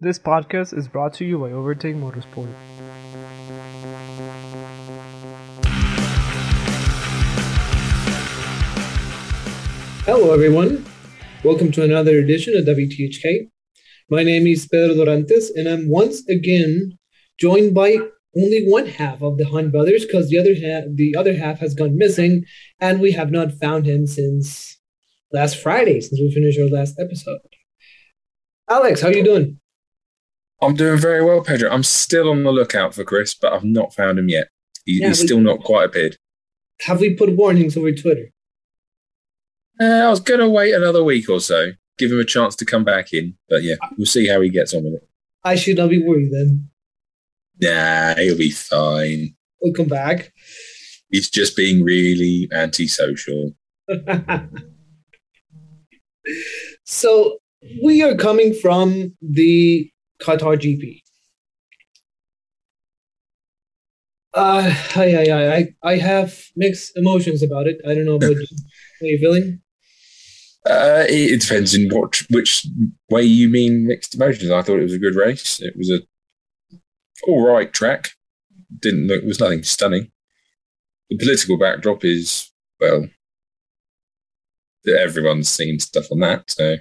This podcast is brought to you by Overtake Motorsport. Hello, everyone. Welcome to another edition of WTHK. My name is Pedro Dorantes, and I'm once again joined by only one half of the Hunt brothers because the other half, the other half has gone missing, and we have not found him since last Friday, since we finished our last episode. Alex, how are you doing? I'm doing very well, Pedro. I'm still on the lookout for Chris, but I've not found him yet. He, Yeah, he's we- still not quite appeared. Have we put warnings over Twitter? Uh, I was going to wait another week or so, give him a chance to come back in. But yeah, we'll see how he gets on with it. I should not be worried then. Nah, he'll be fine. We'll come back. He's just being really antisocial. so we are coming from the Qatar GP. Uh, I, I, I, I have mixed emotions about it. I don't know about you. How you feeling? Uh, it, it depends in what which way you mean mixed emotions. I thought it was a good race. It was a all right track. Didn't look. Was nothing stunning. The political backdrop is well. Everyone's seen stuff on that. So,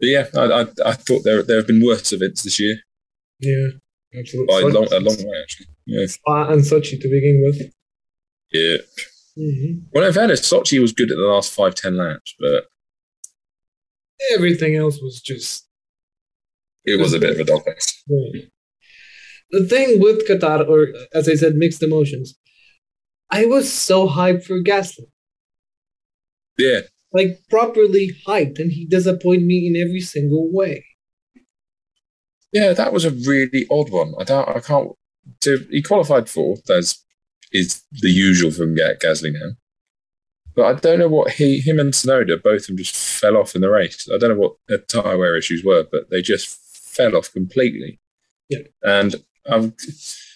but yeah, I, I, I thought there there have been worse events this year Yeah, by absolutely. a long, a long way actually. Yeah, Spa and Sochi to begin with. yeah. hmm Well, in fairness, Sochi was good at the last five ten laps, but Everything else was just it was a bit of a dogfest. Yeah. The thing with Qatar, or as I said, mixed emotions. I was so hyped for Gasly, Yeah, like properly hyped, and he disappointed me in every single way. Yeah, that was a really odd one. I don't, I can't. So he qualified fourth, as is the usual from Ga- Gasly now. But I don't know what he, him and Tsunoda, both of them just fell off in the race. I don't know what their tyre wear issues were, but they just fell off completely. Yeah. And I've,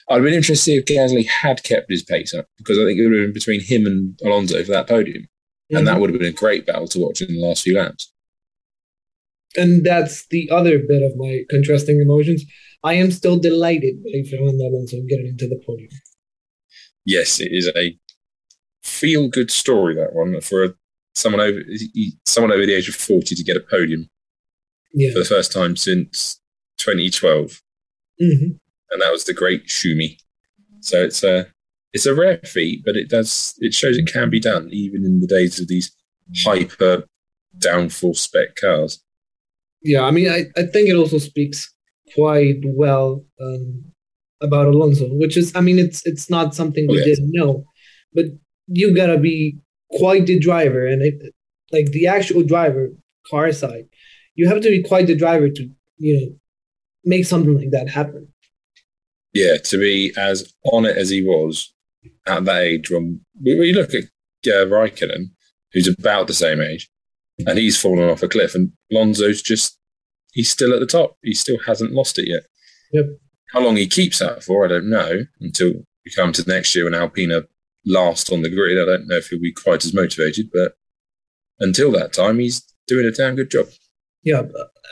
I'd been interested to see if Gasly had kept his pace up because I think it would have been between him and Alonso for that podium, and that would have been a great battle to watch in the last few laps. and that's the other bit of my contrasting emotions. I am still delighted by Fernando Alonso getting into the podium. yes, it is a feel good story that one for a, someone over someone over the age of forty to get a podium Yeah. for the first time since 2012, hmm and that was the great Schumi. So it's a it's a rare feat, but it does it shows it can be done even in the days of these hyper downforce spec cars. Yeah, I mean, I, I think it also speaks quite well um, about Alonso, which is, I mean, it's it's not something we Oh, yes. didn't know, but you gotta be quite the driver, and it, like the actual driver, car side, you have to be quite the driver to you know make something like that happen. Yeah, to be as on it as he was at that age. When you look at uh, Raikkonen, who's about the same age, and he's fallen off a cliff, and Lonzo's just he's still at the top. He still hasn't lost it yet. Yep. How long he keeps that for, I don't know. Until we come to next year when Alpina last on the grid, I don't know if he'll be quite as motivated. But until that time, he's doing a damn good job. Yeah,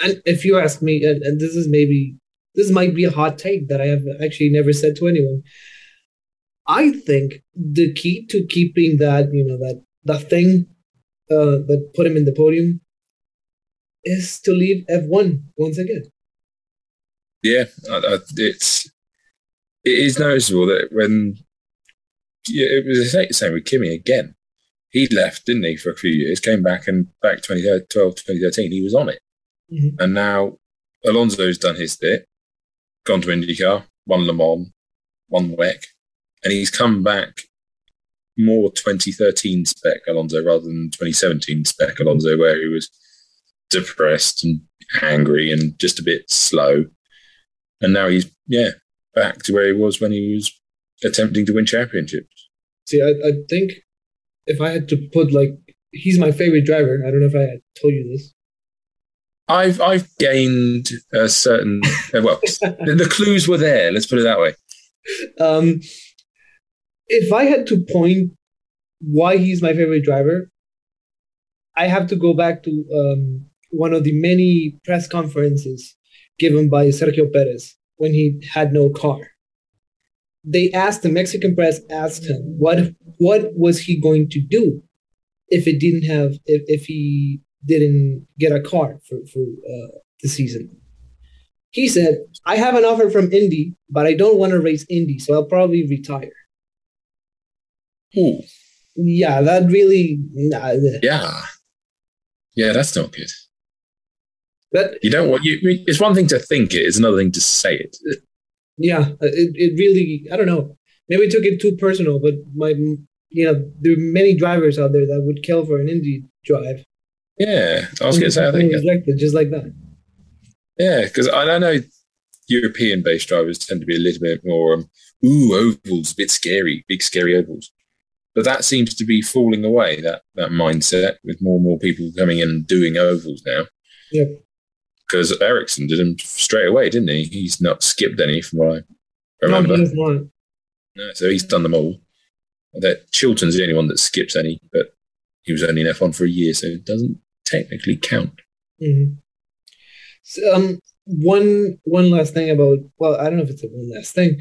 and if you ask me, and, and this is maybe this might be a hot take that I have actually never said to anyone. I think the key to keeping that, you know, that that thing uh, that put him in the podium is to leave F1 once again. Yeah, I, I, it's it is noticeable that when yeah, it was the same- same with Kimi again. He left, didn't he, for a few years, came back and back 2012, 2013, he was on it. Mhm. And now Alonso's done his bit, gone to IndyCar, won Le Mans, won WEC, and he's come back more 2013 spec Alonso rather than 2017 spec Alonso, where he was depressed and angry and just a bit slow. And now he's, yeah, back to where he was when he was attempting to win championships. See, I, I think if I had to put like he's my favorite driver. I don't know if I had told you this. I've I've gained a certain well the, the clues were there. Let's put it that way. Um, if I had to point why he's my favorite driver, I have to go back to um, one of the many press conferences given by Sergio Perez when he had no car. They asked the Mexican press asked him what what was he going to do if it didn't have if, if he didn't get a car for for uh, the season. He said, "I have an offer from Indy, but I don't want to race Indy, so I'll probably retire." Ooh, Yeah, that really nah, yeah, yeah. That's not good. that You don't want you. It's one thing to think it; it's another thing to say it. yeah, it, it really I don't know. Maybe I took it too personal, but my you know there are many drivers out there that would kill for an Indy drive. Yeah, I was going to say. I think rejected just like that. Yeah, because I, I know European-based drivers tend to be a little bit more, um, ooh, ovals, a bit scary, big scary ovals. But that seems to be falling away. That that mindset with more and more people coming in and doing ovals now. Yep. Because Ericsson did them straight away, didn't he? He's not skipped any, from what I remember. he doesn't want it. No, so he's done them all. That Chilton's the only one that skips any, but he was only in F1 for a year, so it doesn't technically count. Mhm. So, um, one one last thing about well, I don't know if it's a one last thing,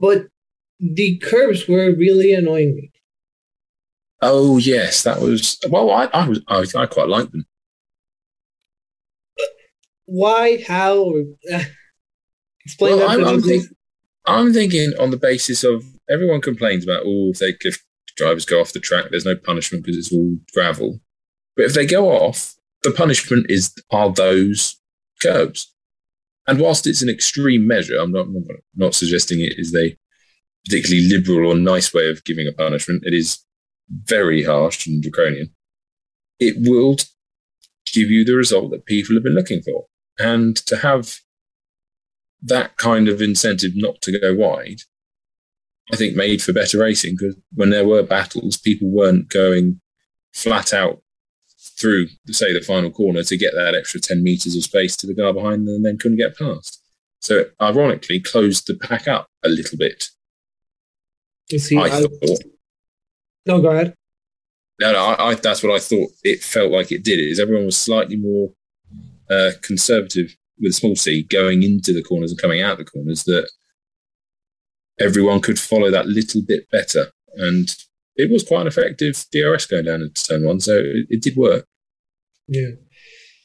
but the curbs were really annoying me. Oh yes, that was well. I I was I, I quite liked them. Why? How? Explain Well, that I'm, I'm, think. I'm thinking on the basis of everyone complains about oh if they if drivers go off the track, there's no punishment because it's all gravel. But if they go off, the punishment is are those curbs. And whilst it's an extreme measure, I'm not I'm not suggesting it is a particularly liberal or nice way of giving a punishment. It is very harsh and draconian. It will give you the result that people have been looking for. And to have that kind of incentive not to go wide, I think made for better racing because when there were battles, people weren't going flat out through, say, the final corner to get that extra 10 meters of space to the car behind them and then couldn't get past. So, it ironically, closed the pack up a little bit. You see, I I- thought. No, go ahead. No, no, I, I, that's what I thought. It felt like it did. Is everyone was slightly more uh, conservative with a small c going into the corners and coming out the corners. That everyone could follow that little bit better, and it was quite an effective DRS going down into turn one. So it, it did work. Yeah.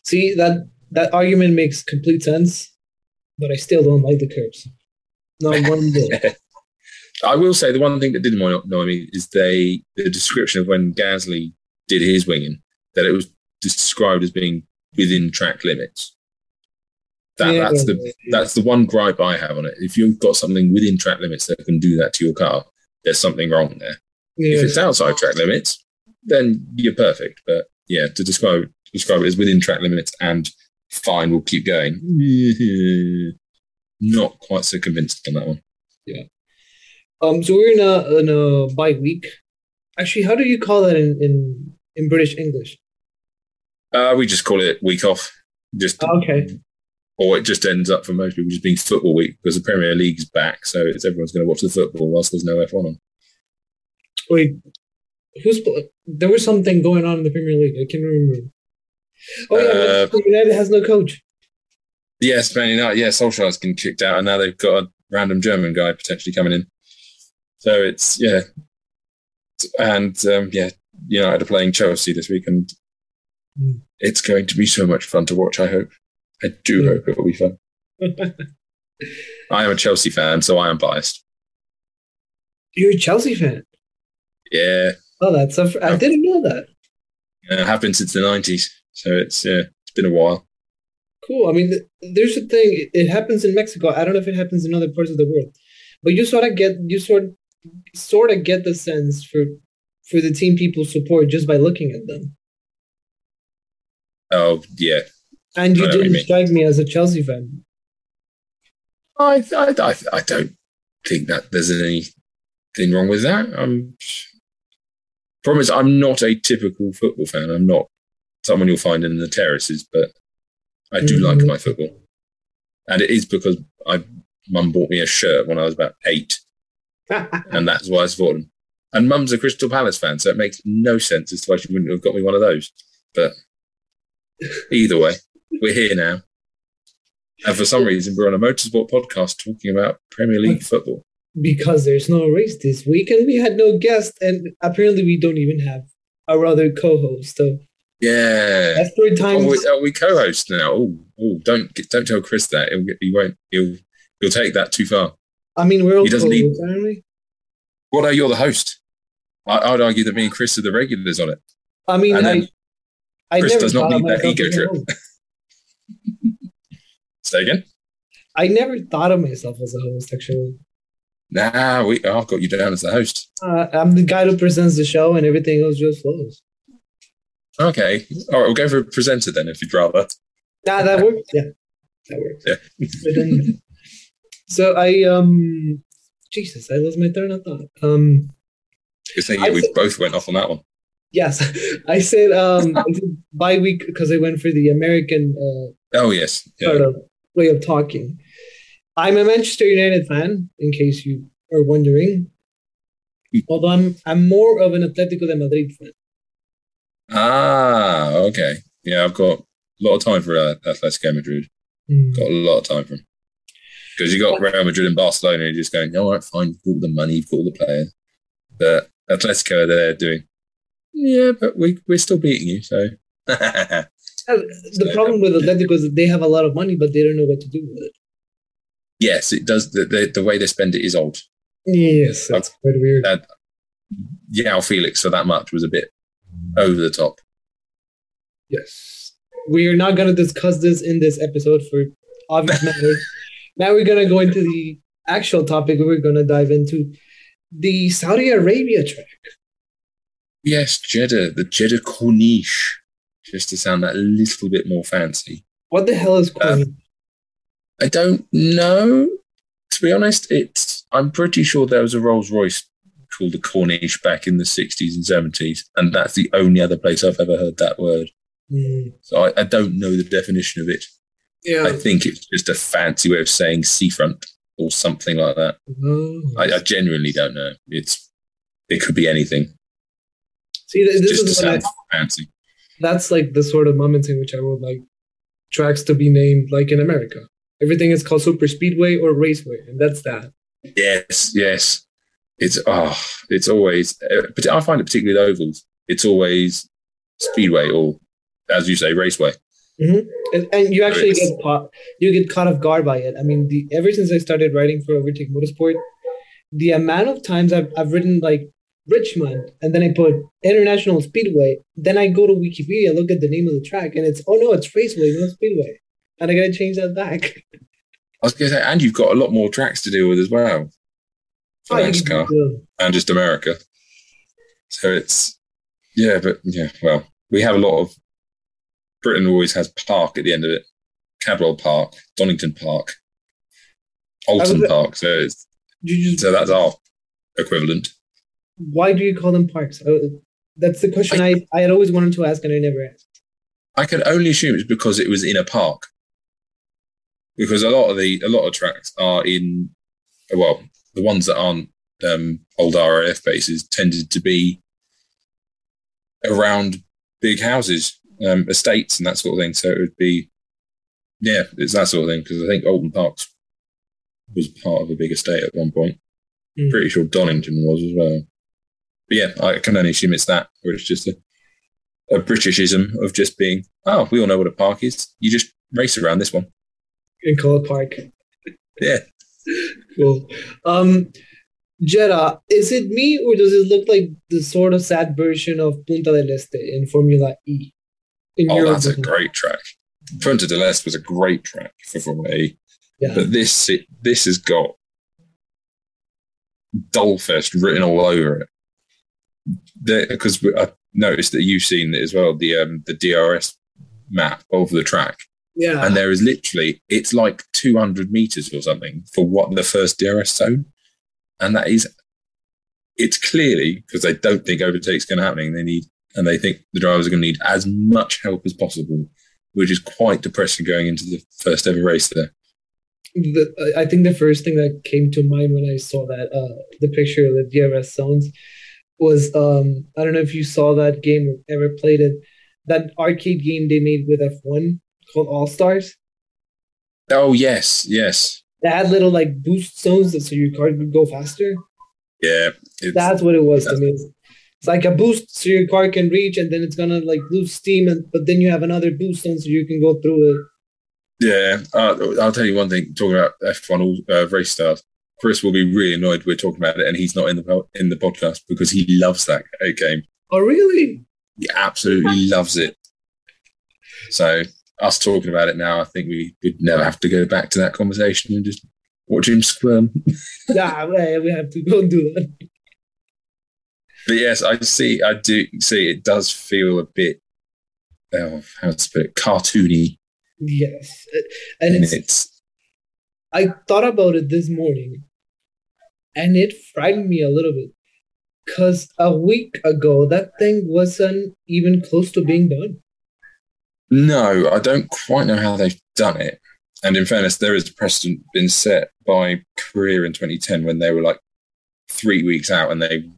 See that that argument makes complete sense, but I still don't like the curbs. Not one bit. I will say the one thing that didn't annoy me is they the description of when Gasly did his winging that it was described as being within track limits. That, Yeah, that's the yeah. that's the one gripe I have on it. If you've got something within track limits that can do that to your car, there's something wrong there. Yeah. If it's outside track limits, then you're perfect. But yeah, to describe describe it as within track limits and fine, we'll keep going. Not quite so convinced on that one. Um, so we're in a in a bye week. Actually, how do you call that in in, in British English? Uh, we just call it week off. Just Okay. or it just ends up for most people just being football week because the Premier League's back, so it's everyone's going to watch the football whilst there's no F1 on. Wait, who's there was something going on in the Premier League? I can't remember. Oh yeah, Uh, United has no coach. Yes, Man United. Yeah, Solskjaer's getting kicked out, and now they've got a random German guy potentially coming in. So it's yeah, and um, yeah, United are playing Chelsea this week, and Hmm. it's going to be so much fun to watch. I hope. I do Yeah. hope it will be fun. I am a Chelsea fan, so I am biased. You're a Chelsea fan. Yeah, Oh, that's a fr- I didn't know that. uh, have been since the nineties, so it's yeah, it's been a while. Cool. I mean, th- there's a thing. It, it happens in Mexico. I don't know if it happens in other parts of the world, but you sort of get you sort sort of get the sense for for the team people support just by looking at them. Oh yeah, And you I know what you didn't strike me as a Chelsea fan. I, I, I, I don't think that there's anything wrong with that. I'm, problem is, I'm not a typical football fan. I'm not someone you'll find in the terraces, but I do Mhm. like my football. And it is because I mum bought me a shirt when I was about eight, and that's why I support them. And mum's a Crystal Palace fan, so it makes no sense as to why she wouldn't have got me one of those. But either way, we're here now. And for some reason, we're on a motorsport podcast talking about Premier League football. Because there's no race this week and we had no guest, and apparently we don't even have our other co-host. So Yeah. that's three Are times. we, are we co-hosts now? Oh, oh, don't don't tell Chris that. He'll, he won't. He'll he'll take that too far. I mean, we're all He doesn't need- we? Well, no, you're the host. I, I'd argue that me and Chris are the regulars on it. I mean, I, I Chris never does not need that ego trip. Say again. I never thought of myself as a host. Actually, Nah, we. I've got you down as the host. uh, I'm the guy who presents the show, and everything else just flows. Okay. All right. We'll go for a presenter then, if you'd rather. Nah, that works. Yeah, that works. Yeah. So I um, Jesus, I lost my turn of thought. Um, Good thing I we said- both went off on that one. yes, I said um, by week because I went for the American uh, Oh yes. Yeah. sort of way of talking. I'm a Manchester United fan, in case you are wondering. Although I'm I'm more of an Atletico de Madrid fan. Ah. Okay. Yeah. I've got a lot of time for uh, Atletico Madrid. Got a lot of time for him. Because you got Real Madrid and Barcelona, and you're just going, all right, fine, you've got all the money, you've got all the players. But Atletico, they're doing, yeah, but we, we're still beating you, so. Uh, The problem with Atletico is that they have a lot of money, but they don't know what to do with it. yes, it does. The, the, the way they spend it is odd. Yes, that's quite weird. That, yeah, Felix for that much was a bit over the top. Yes. We are not going to discuss this in this episode for obvious matters. Now we're going to go into the actual topic we're going to dive into the Saudi Arabia track. Yes, Jeddah, the Jeddah Corniche, just to sound that little bit more fancy. What the hell is Uh, Corniche? I don't know. To be honest, it's. I'm pretty sure there was a Rolls Royce called the Corniche back in the 60s and 70s, and that's the only other place I've ever heard that word. Hmm. So I, I don't know the definition of it. Yeah. I think it's just a fancy way of saying seafront or something like that. Oh. I, I genuinely don't know. It's it could be anything. See, this just is what I, fancy. that's like the sort of moments in which I would like tracks to be named like in America. Everything is called super speedway or raceway, and that's that. Yes, yes. It's oh, it's always. Eh, but I find it particularly the ovals. It's always speedway or, as you say, raceway. Mm-hmm. And, and you actually get caught, you get caught off guard by it. I mean, the ever since I started writing for Overtake Motorsport, the amount of times I've I've written like Richmond and then I put International Speedway, then I go to Wikipedia, look at the name of the track, and it's oh no, it's Raceway, not Speedway, and I gotta change that back. I was to say, and you've got a lot more tracks to deal with as well. For Oh, NASCAR and just America. So it's yeah, but yeah, well, we have a lot of Britain always has park at the end of it. Cadwell Park, Donington Park, Oulton Park. So it's, just, so that's our equivalent. why do you call them parks? Uh, that's the question I, I had always wanted to ask and I never asked. I can only assume it's because it was in a park. Because a lot of the a lot of tracks are in well, the ones that aren't um, old RAF bases tended to be around big houses, um, estates, and that sort of thing. So it would be, yeah, it's that sort of thing. Because I think Oulton Parks was part of a big estate at one point. Mm. Pretty sure Donington was as well. But yeah, I can only assume it's that, where it's just a, a Britishism of just being, oh, we all know what a park is. You just race around this one. And call it park. Yeah. Cool. Um, Jeddah, is it me or does it look like the sort of sad version of Punta del Este in Formula E? In Oh, that's a great track. Punta del Este was a great track for Formula E. Yeah. But this it, this has got Dullfest written all over it. Because I noticed that you've seen it as well, the um, the DRS map of the track, yeah. and there is literally it's like 200 meters or something for what the first DRS zone, and that is it's clearly because they don't think overtake's going to happen. They need and they think the drivers are going to need as much help as possible, which is quite depressing going into the first ever race there. the, I think the first thing that came to mind when I saw that uh, the picture of the DRS zones was um, I don't know if you saw that game or ever played it. That arcade game they made with F1 called All Stars. Oh yes, yes, They had little like boost zones so your car could go faster. yeah. That's what it was to me. It's like a boost so your car can reach, and then it's gonna like lose steam, and but then you have another boost zone so you can go through it. yeah. Uh, I'll tell you one thing. Talking about F1 all, uh, race stars, Chris will be really annoyed we're talking about it, and he's not in the in the podcast because he loves that game. Oh really? He absolutely loves it. So us talking about it now, I think we would never have to go back to that conversation and just watch him squirm. yeah, we have to go and do that. But yes, I see. I do see. It does feel a bit. Oh, how to put it? Cartoony, Yes, and and it's it's I thought about it this morning and it frightened me a little bit. Because a week ago, that thing wasn't even close to being done. no. I don't quite know how they've done it. And in fairness, there is a precedent been set by Korea in 2010 when they were like three weeks out and they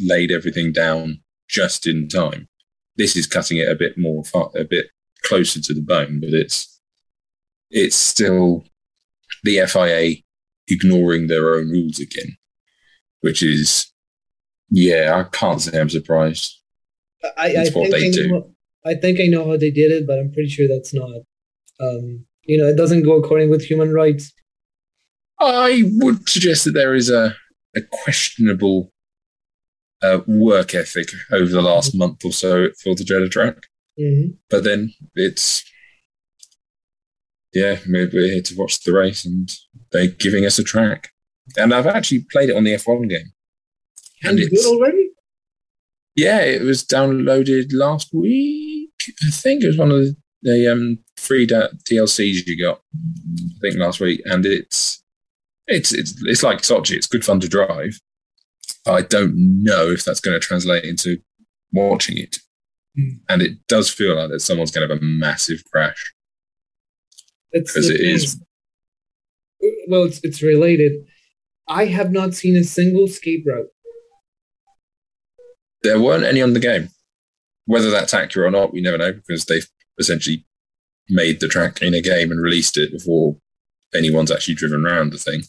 laid everything down just in time. This is cutting it a bit more, far, a bit closer to the bone, but it's it's still the FIA ignoring their own rules again, which is yeah, I can't say I'm surprised. I, I That's what think they I do. know, I think I know how they did it, but I'm pretty sure that's not. Um, you know, it doesn't go according with human rights. I would suggest that there is a, a questionable uh, work ethic over the last month or so for the Jeddah track. hmm But then it's, yeah, we're, we're here to watch the race and they're giving us a track. And I've actually played it on the F1 game. And And good already? yeah, it was downloaded last week. I think it was one of the, the um, free da- DLCs you got, I think last week. And it's, it's, it's, it's like Sochi. It's good fun to drive. I don't know if that's going to translate into watching it. Hmm. And it does feel like that someone's going to have a massive crash because it thing. is Well, it's, it's related. I have not seen a single escape route. there weren't any on the game. Whether that's accurate or not, we never know because they've essentially made the track in a game and released it before anyone's actually driven around the thing.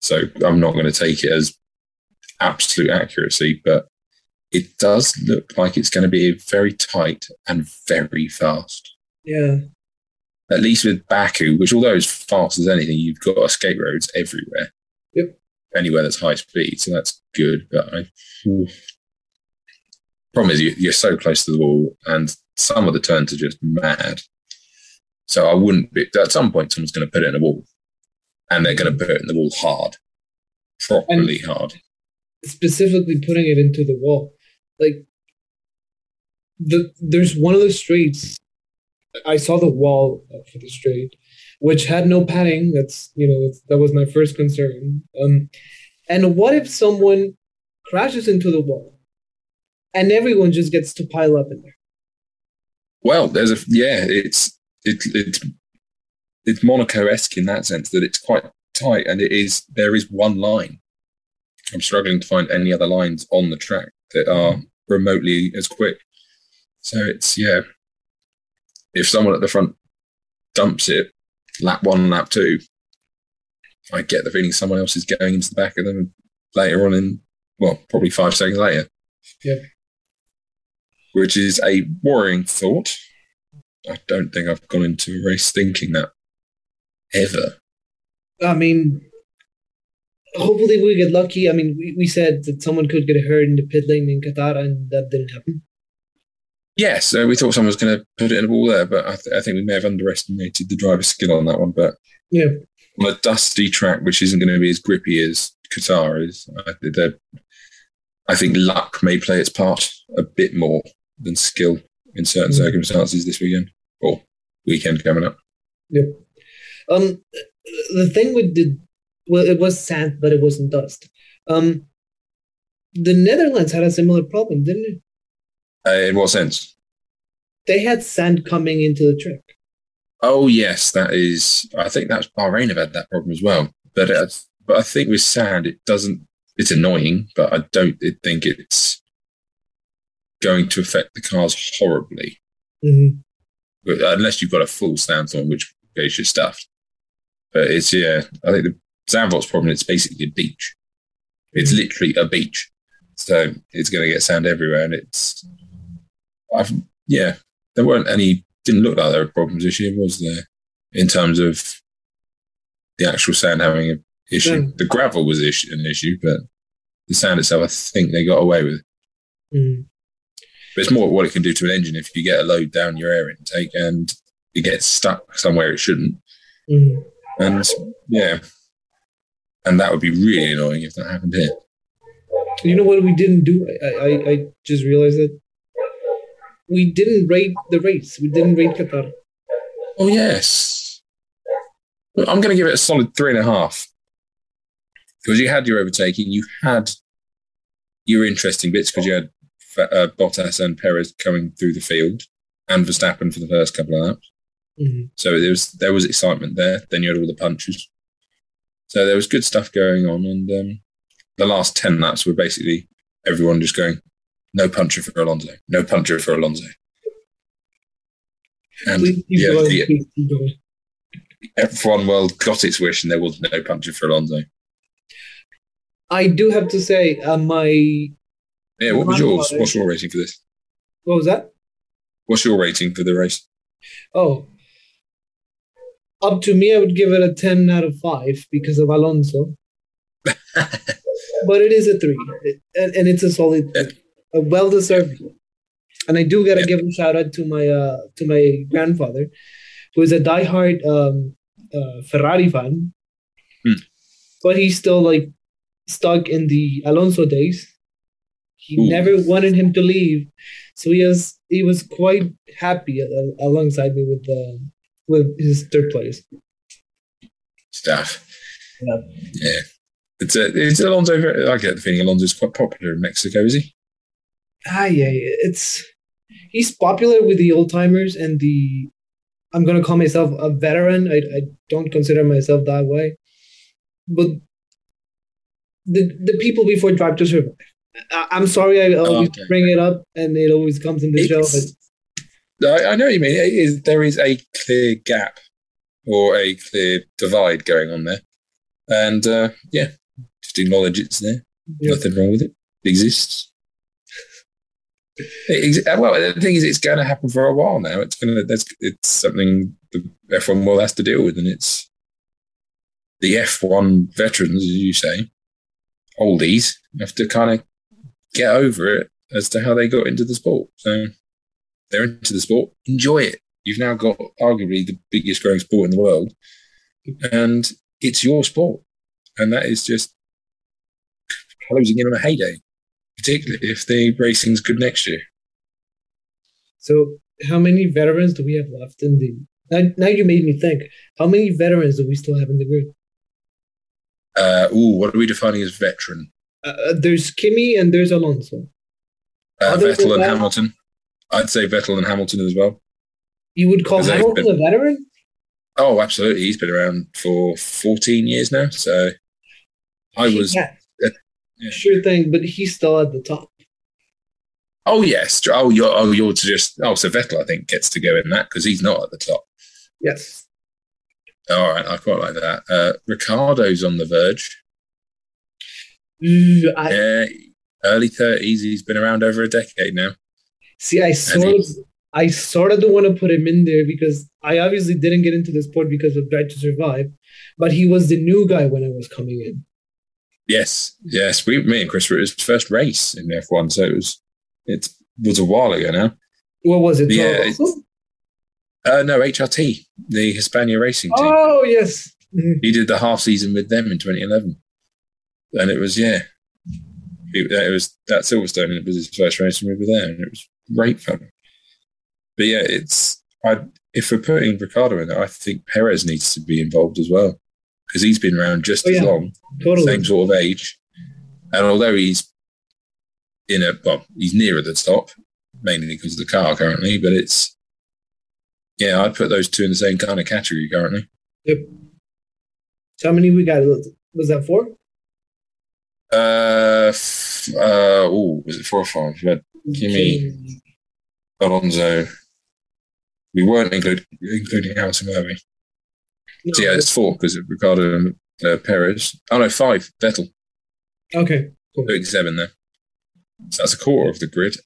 So I'm not going to take it as absolute accuracy, but it does look like it's going to be very tight and very fast. Yeah. At least with Baku, which although it's fast as anything, you've got escape roads everywhere. Yep. Anywhere that's high speed, so that's good. But I, problem is you, you're so close to the wall, and some of the turns are just mad. So I wouldn't be. At some point, someone's going to put it in a wall, and they're going to put it in the wall hard, properly hard. Specifically putting it into the wall. Like the there's one of the streets. I saw the wall for the street, which had no padding. That's you know that was my first concern. Um, and what if someone crashes into the wall, and everyone just gets to pile up in there? Well, there's a yeah, it's it, it's it's Monaco esque in that sense that it's quite tight, and it is there is one line. I'm struggling to find any other lines on the track that are mm. remotely as quick. So it's yeah. If someone at the front dumps it, lap one, lap two, I get the feeling someone else is going into the back of them later on in well, probably five seconds later. Yep. Which is a worrying thought. I don't think I've gone into a race thinking that ever. I mean, hopefully we get lucky. I mean, we, we said that someone could get hurt in the pit lane in Qatar, and that didn't happen. Yes, uh, we thought someone was going to put it in a ball there, but I, th- I think we may have underestimated the driver's skill on that one. But Yeah. on a dusty track, which isn't going to be as grippy as Qatar is, I, I think luck may play its part a bit more than skill in certain Mhm. circumstances this weekend or weekend coming up. Yep. Um, the thing with the well, it was sand, but it wasn't dust. Um, the Netherlands had a similar problem, didn't it? Uh, in what sense? They had sand coming into the track. Oh yes, that is. I think that's Bahrain have had that problem as well. But uh, but I think with sand, it doesn't. It's annoying, but I don't think it's going to affect the cars horribly, Mm-hmm. But unless you've got a full sandstorm, which is just stuffed. But it's yeah, I think the Zandvoort's problem. It's basically a beach. It's literally a beach, so it's going to get sand everywhere, and it's. I've yeah, there weren't any. Didn't look like there were problems this year, was there? In terms of the actual sand having an issue, Yeah. the gravel was issue, an issue, but the sand itself, I think they got away with. Mm. But it's more what it can do to an engine if you get a load down your air intake and it gets stuck somewhere it shouldn't. Mm. And yeah, and that would be really annoying if that happened here. You know what we didn't do? I, I, I just realized that we didn't rate the race. We didn't rate Qatar. Oh yes, I'm going to give it a solid three and a half because you had your overtaking, you had your interesting bits because you had uh, Bottas and Perez coming through the field, and Verstappen for the first couple of laps. Mm. So there was there was excitement there. Then you had all the punches. So there was good stuff going on, and um, the last ten laps were basically everyone just going, "No puncher for Alonso, no puncher for Alonso." And yeah, the please keep going. F1 world got its wish, and there was no puncher for Alonso. I do have to say, uh, my Yeah, what was yours? What's your rating for this? what was that? What's your rating for the race? Oh, up to me, I would give it a ten out of five because of Alonso. but it is a three, and, and it's a solid, three. a well-deserved. one. And I do gotta give a shout out to my uh, to my grandfather, who is a diehard um, uh, Ferrari fan, Hmm. but he's still like stuck in the Alonso days. He Ooh. never wanted him to leave, so he was he was quite happy al- alongside me with the with his third place. Stuff. Yeah. Yeah. It's, uh, it's Alonso. I get the feeling Alonso's quite popular in Mexico, is he? Ah, yeah, yeah, it's he's popular with the old timers and the. I'm gonna call myself a veteran. I I don't consider myself that way, but the the people before Drive to Survive. I, I'm sorry, I always Okay. bring it up, and it always comes in the show. I, I know what you mean. It is, there is a clear gap or a clear divide going on there. And uh, yeah, just acknowledge it's there. Yeah. Nothing wrong with it. It exists. It ex- well, the thing is, it's going to happen for a while now. It's going to. It's something the F1 world has to deal with, and it's the F1 veterans, as you say, oldies, have to kind of get over it as to how they got into the sport. So they're into the sport, enjoy it. You've now got arguably the biggest growing sport in the world, and it's your sport, and that is just closing in on a heyday, particularly if the racing's good next year. so, how many veterans do we have left in the? Now, now you made me think. How many veterans do we still have in the group? Uh, ooh, what are we defining as veteran? Uh, uh, there's Kimi and there's Alonso. Uh, Other Vettel and that- Hamilton. I'd say Vettel and Hamilton as well. You would call Hamilton been- a veteran? Oh, absolutely. He's been around for 14 years now. So I was. Yeah, yeah. sure thing, but he's still at the top. Oh, yes. Oh, you're, oh, you're to just. Oh, so Vettel, I think, gets to go in that because he's not at the top. Yes. All right. I quite like that. Uh, Ricciardo's on the verge. Mm, I, Yeah. Early 30s. He's been around over a decade now. See, I sort of, I sort of don't want to put him in there because I obviously didn't get into the sport because of Drive to Survive, but he was the new guy when I was coming in. Yes. Yes. We, me and Chris were his first race in F1. So it was, it was a while ago now. What was it? Yeah? Uh, no, HRT, the Hispania racing team. Oh yes. He did the half season with them in 2011, and it was yeah, it, it was that Silverstone. It was his first race with there, and it was great fun. But yeah, it's I if we're putting Ricciardo in there, I think Perez needs to be involved as well because he's been around just Oh, as yeah. long, Totally. same sort of age, and although he's in a well, he's nearer the top mainly because of the car currently, but it's yeah, I'd put those two in the same kind of category currently. So how many we got? Was that four? Uh, f- uh, oh, was it four or five? We had Kimi. Alonso. We weren't include, including Hamilton, were we? No, So yeah, it's four because of Ricciardo and uh, Perez. Oh no, five. Vettel. okay. Cool. Doing seven there. So that's a quarter of the grid.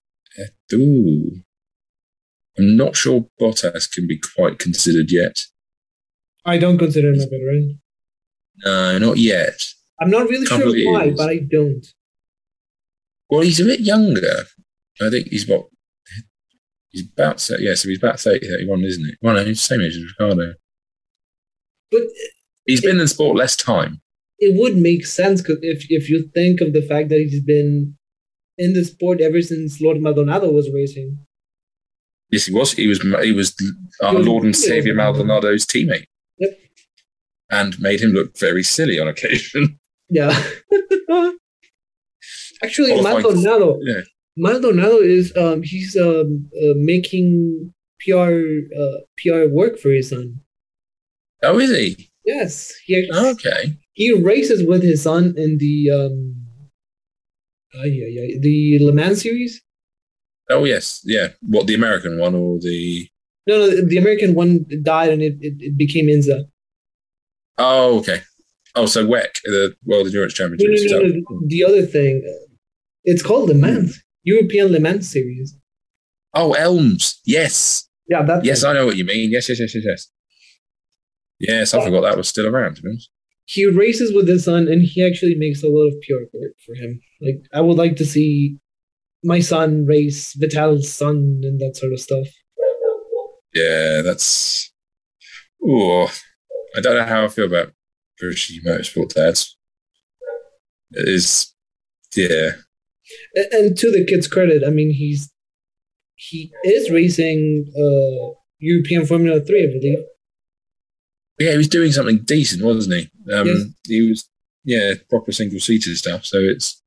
Ooh. I'm not sure Bottas can be quite considered yet. I don't consider him a veteran. No, not yet. I'm not really Can't sure why, but I don't. Well, he's a bit younger. I think he's what? He's about so yeah, so he's about 30, 31, isn't he? Well, no, he's the same age as Ricciardo. But He's been in sport less time. it would make sense 'cause if if you think of the fact that he's been in the sport ever since Lord Maldonado was racing. Yes, he was. He was. He was our He was- Lord and Savior Maldonado's teammate. Yep. And made him look very silly on occasion. Yeah. Actually, Maldonado. Yeah. Maldonado is um he's um uh, making PR uh PR work for his son. Oh, is he? Yes, he Okay. he races with his son in the um. Uh, yeah, yeah, the Le Mans series. Oh, yes. Yeah. What the American one or the? No, no, the American one died and it, it, it became IMSA. Oh, okay. Oh, so WEC, the World Endurance No, no, Championships. no, no, the other thing, uh, it's called Le Mans, European Le Mans series. Oh, Elms. Yes. Yeah, that. Yes, I know what you mean. Yes, yes, yes, yes, yes. Yes, I forgot that was still around. To be honest. he races with his son and he actually makes a lot of pure work for him. Like I would like to see my son race Vital's son and that sort of stuff. Yeah, that's. Oh, I don't know how I feel about British motorsport dads. It is, yeah. A- And to the kid's credit, I mean he's he is racing uh European Formula Three, I believe. Yeah, he was doing something decent, wasn't he? Um, Yes. He was, yeah, proper single seater stuff. So it's,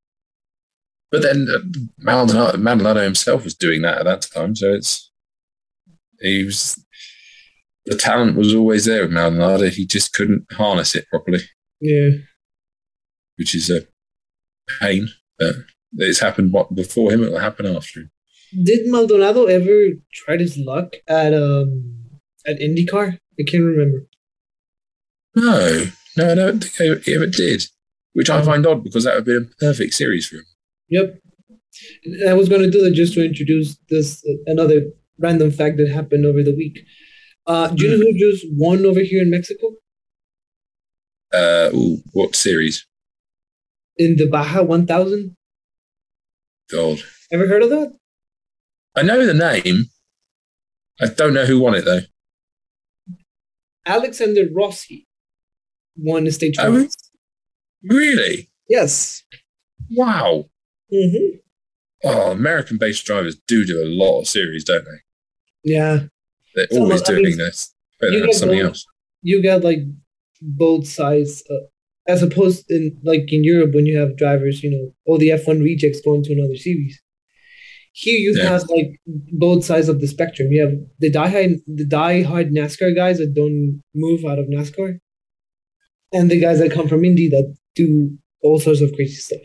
but then uh, Maldonado, Maldonado himself was doing that at that time. So it's, he was, the talent was always there with Maldonado. He just couldn't harness it properly, Yeah. which is a pain. But it's happened what before him, it will happen after him. Did Maldonado ever try his luck at um at IndyCar? I can't remember. No, no, I don't think he ever did, which I find odd because that would have been a perfect series for him. Yep. And I was going to do that just to introduce this another random fact that happened over the week. Uh, do you know who just won over here in Mexico Uh, ooh, what series? in the Baja 1000? God. Ever heard of that? I know the name. I don't know who won it though. Alexander Rossi won the state Oh, trophy. Really? Yes. Wow. hmm Oh, American-based drivers do do a lot of series, don't they? Yeah. They're So, always I mean, doing this. Better you than something both- else. You got like both sides, uh, as opposed in like in Europe when you have drivers, you know, all the F1 rejects going to another series. Here you Yeah. have like both sides of the spectrum. You have the diehard, the diehard NASCAR guys that don't move out of NASCAR, and the guys that come from Indy that do all sorts of crazy stuff.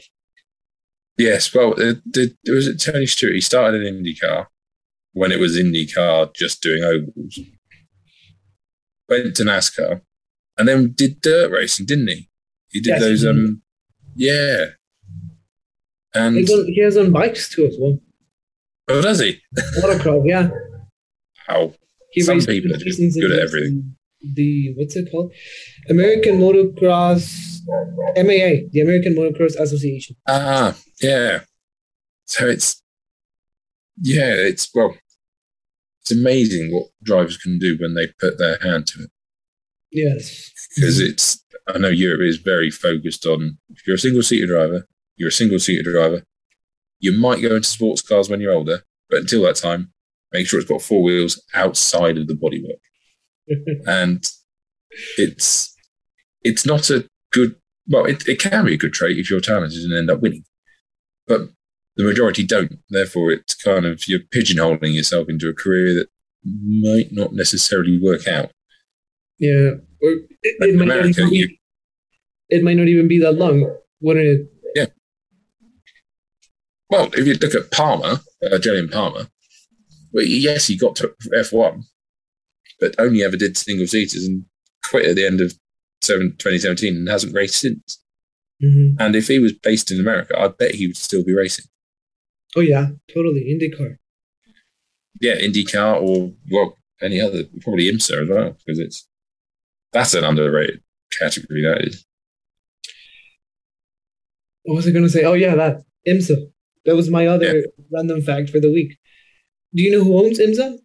Yes. Well, did, was it Tony Stewart? He started in IndyCar when it was IndyCar just doing ovals. Went to NASCAR and then did dirt racing, didn't he? He did Yes, those. Um, yeah. And He's on, he has on bikes too as well. oh, does he? Watercraft, yeah. Wow. He Some people are just good at everything. The what's it called? American Motocross MAA, the American Motocross Association. Ah, yeah. So it's, yeah, it's, well, it's amazing what drivers can do when they put their hand to it. Yes. Because it's, I know Europe is very focused on if you're a single seater driver, you're a single seater driver. You might go into sports cars when you're older, but until that time, make sure it's got four wheels outside of the bodywork. and it's it's not a good well it, it can be a good trait if you're talented and end up winning but the majority don't therefore it's kind of you're pigeonholing yourself into a career that might not necessarily work out yeah. Or it, it might not America, even be, it might not even be that long, wouldn't it? Yeah. Well if you look at palmer uh, palmer well yes he got to f1 but only ever did single seaters and quit at the end of seven, 2017 and hasn't raced since. Mhm. And if he was based in America, I bet he would still be racing. Oh yeah, totally IndyCar. Yeah, IndyCar or well, any other, probably IMSA as well, because it's that's an underrated category. That is. What was I going to say? Oh yeah, that IMSA. That was my other random fact for the week. Do you know who owns IMSA?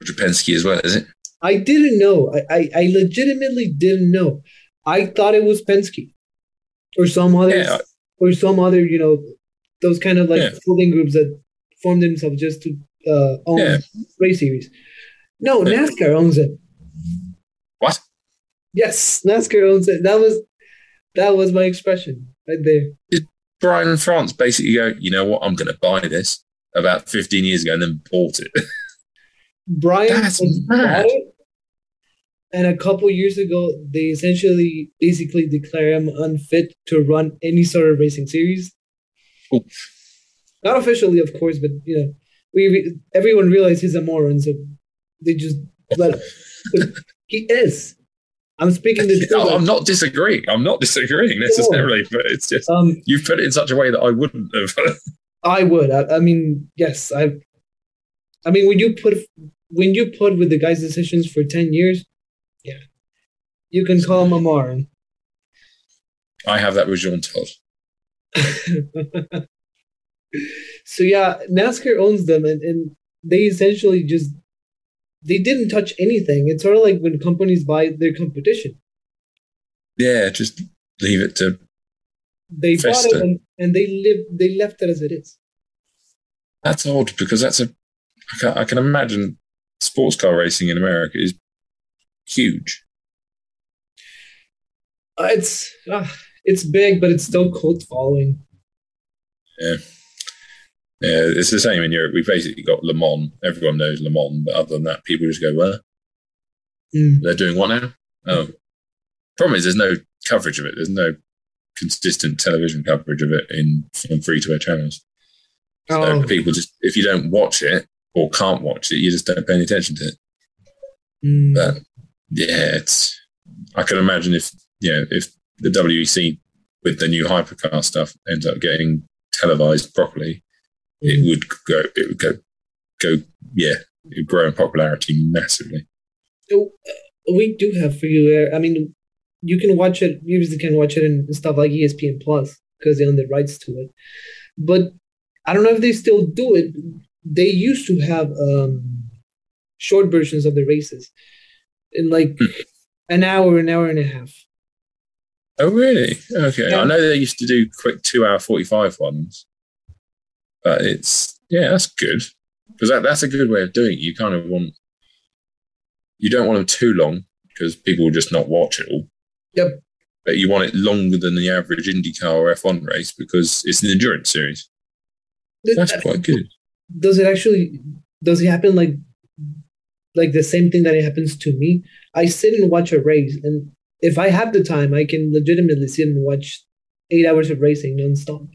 Roger Penske as well, is it? I didn't know. I, I, I legitimately didn't know. I thought it was Penske or some other Yeah. or some other, you know, those kind of like Yeah. holding groups that formed themselves just to uh, own Yeah. race series. No, NASCAR owns it. What? Yes, NASCAR owns it. That was that was my expression right there. Brian France basically go, you know what, I'm going to buy this about 15 years ago and then bought it. Brian That's mad. it, and a couple years ago, they essentially basically declare him unfit to run any sort of racing series. Not officially, of course, but you know, we we- everyone realized he's a moron, so they just let him. He is. I'm speaking the truth. No, I'm not disagreeing. I'm not disagreeing necessarily, but it's just Um, you've put it in such a way that I wouldn't have. I would. I, I mean, yes. I. I mean, when you put when you put with the guy's decisions for ten years, yeah, you can call him a moron. I have that with Jean Todt. so yeah, NASCAR owns them, and, and they essentially just they didn't touch anything. It's sort of like when companies buy their competition. Yeah, just leave it to. They bought it and, and they live they left it as it is. That's odd because that's a. I can, I can imagine sports car racing in America is huge. Uh, it's uh, it's big, but it's still cult following. Yeah. Yeah, it's the same in Europe. We've basically got Le Mans. Everyone knows Le Mans, but other than that, people just go, "Well, Mm. they're doing what now?" Oh, problem is there's no coverage of it. There's no consistent television coverage of it in on free to air channels. So Oh, people just, if you don't watch it or can't watch it, you just don't pay any attention to it. mm. But yeah, it's. I can imagine if you know if the WEC with the new hypercar stuff ends up getting televised properly, it would go. It would go. Go. Yeah, it would grow in popularity massively. Oh, uh, we do have free air. I mean, you can watch it. You usually can watch it in stuff like ESPN Plus because they own the rights to it. But I don't know if they still do it. They used to have um, short versions of the races in like Hmm. an hour, an hour and a half. Oh really? Okay. Yeah. I know they used to do quick two-hour forty-five ones, but it's yeah, that's good because that, that's a good way of doing it. You kind of want you don't want them too long because people will just not watch it all. Yep. But you want it longer than the average IndyCar or F1 race because it's an endurance series. That's quite good. Does it actually? Does it happen like like the same thing that it happens to me? I sit and watch a race, and if I have the time, I can legitimately sit and watch eight hours of racing nonstop.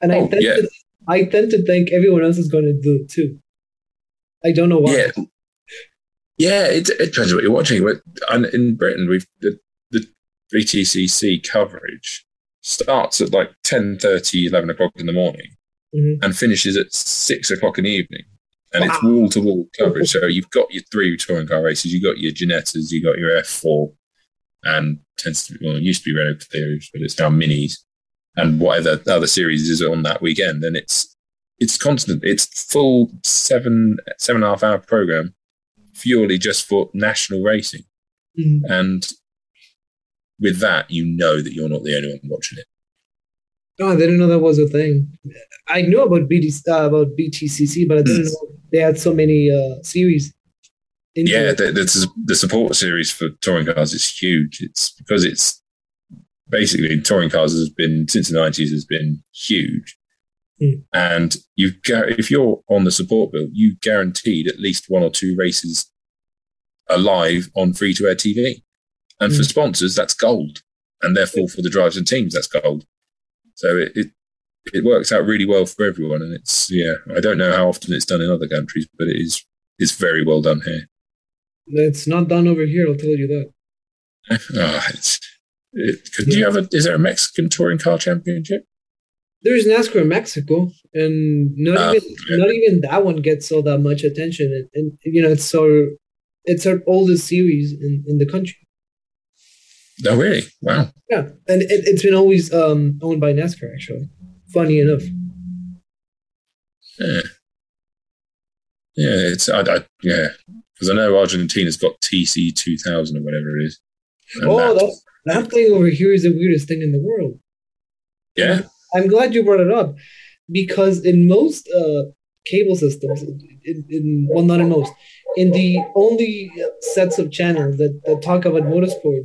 And I Oh, tend yeah. to, I tend to think everyone else is going to do it too. I don't know why. Yeah. Yeah, it, it depends what you're watching. But and in Britain, we've the, the BTCC coverage starts at like 10.30, 11 o'clock in the morning Mhm. and finishes at 6 o'clock in the evening. And it's wall to wall coverage. So you've got your three touring car races, you've got your Ginettas, you've got your F4, and tends to be, well, it used to be Renault Clios, but it's now Minis, and whatever other series is on that weekend. And it's it's constant. It's full seven seven and a half hour program purely just for national racing. Mhm. And with that, you know that you're not the only one watching it. Oh, I didn't know that was a thing. I knew about BT, uh, about BTCC, but I didn't Mm. know they had so many uh, series. Yeah, the, the, the support series for touring cars is huge. It's because it's basically touring cars has been since the nineties has been huge, Mm. and you if you're on the support bill, you guaranteed at least one or two races alive on free to air TV, and for Mm. sponsors that's gold, and therefore for the drivers and teams that's gold. So it, it it works out really well for everyone, and it's yeah. I don't know how often it's done in other countries, but it is it's very well done here. It's not done over here. I'll tell you that. Oh, it's, it, could you have a? Is there a Mexican touring car championship? There's NASCAR in Mexico, and not Oh, even yeah. not even that one gets all that much attention. And, and you know, it's our it's our oldest series in, in the country. No, really? Wow. Yeah, and it, it's been always um, owned by NASCAR. Actually, funny enough. Yeah. Yeah, it's I, I yeah because I know Argentina's got TC two thousand or whatever it is. Oh, that- that that thing over here is the weirdest thing in the world. yeah. I'm glad you brought it up because in most uh, cable systems, in, in well, not in most, in the only sets of channels that, that talk about motorsport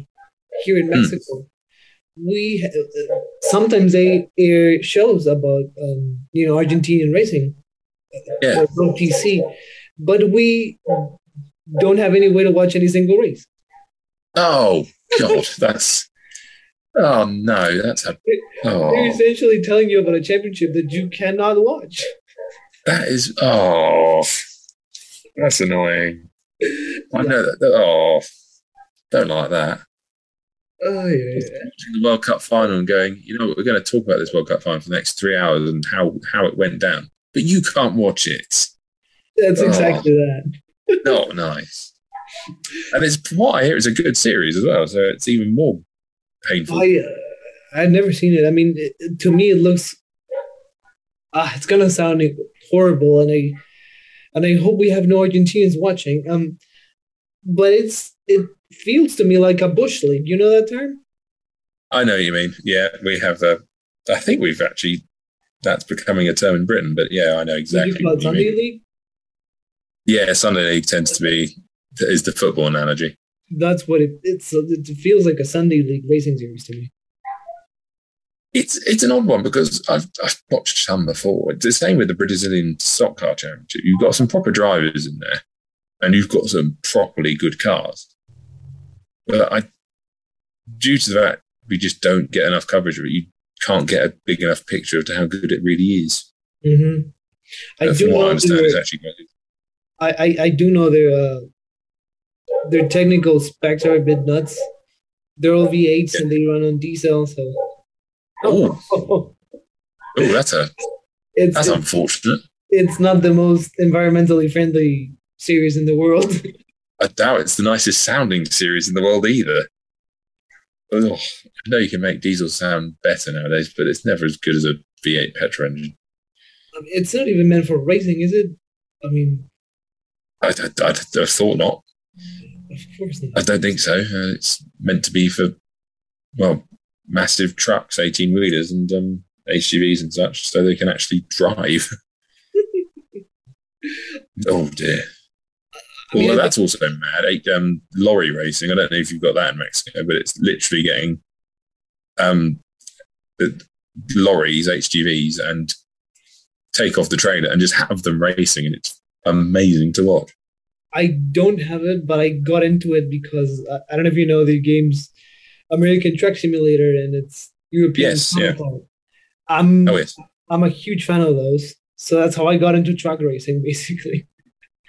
here in Hmm. Mexico, we uh, sometimes they air shows about um, you know Argentinian racing Yeah. or but we don't have any way to watch any single race. Oh God, that's oh no, that's a oh. They're oh essentially telling you about a championship that you cannot watch. that is oh that's annoying. I know that. Oh, don't like that. Oh, yeah, yeah. The World Cup final and going, you know, what, we're going to talk about this World Cup final for the next three hours and how how it went down, but you can't watch it. That's Oh. exactly that. Not nice. And it's from what I hear, it's a good series as well, so it's even more painful. I uh, I've never seen it. I mean, it, to me, it looks. Ah, it's gonna sound horrible, and I and I hope we have no Argentinians watching. Um, but it's it feels to me like a bush league. You know that term? I know what you mean. Yeah, we have. a. I think we've actually that's becoming a term in Britain, but yeah, I know exactly. What you Sunday mean. league? Yeah, Sunday League tends to be is the football analogy. That's what it. It's it feels like a Sunday league racing series to me. It's it's an odd one because I've I've watched some before. It's the same with the Brazilian stock car championship. You've got some proper drivers in there, and you've got some properly good cars. But I, due to that, we just don't get enough coverage of it. You can't get a big enough picture of how good it really is. Mm-hmm. I But do from what I know. understand, it's actually good. I, I I do know their uh, their technical specs are a bit nuts. They're all V8s and they run on diesel, so. Oh, oh, that's a it's that's it's, unfortunate. it's not the most environmentally friendly series in the world. I doubt it's the nicest sounding series in the world either. Ugh. I know you can make diesel sound better nowadays, but it's never as good as a V8 petrol engine. I mean, it's not even meant for racing, is it? I mean, I, I, I'd have thought not. Of course I don't think so. Uh, it's meant to be for, well, massive trucks, 18 wheelers, and um, HGVs and such, so they can actually drive. oh dear. I mean, Although that's also mad. Um, lorry racing. I don't know if you've got that in Mexico, but it's literally getting um, the lorries, HGVs, and take off the trailer and just have them racing, and it's amazing to watch. I don't have it, but I got into it because I, I don't know if you know the game's American Truck Simulator and it's European. Yes, yeah. I'm Oh yes, I'm a huge fan of those, so that's how I got into truck racing, basically.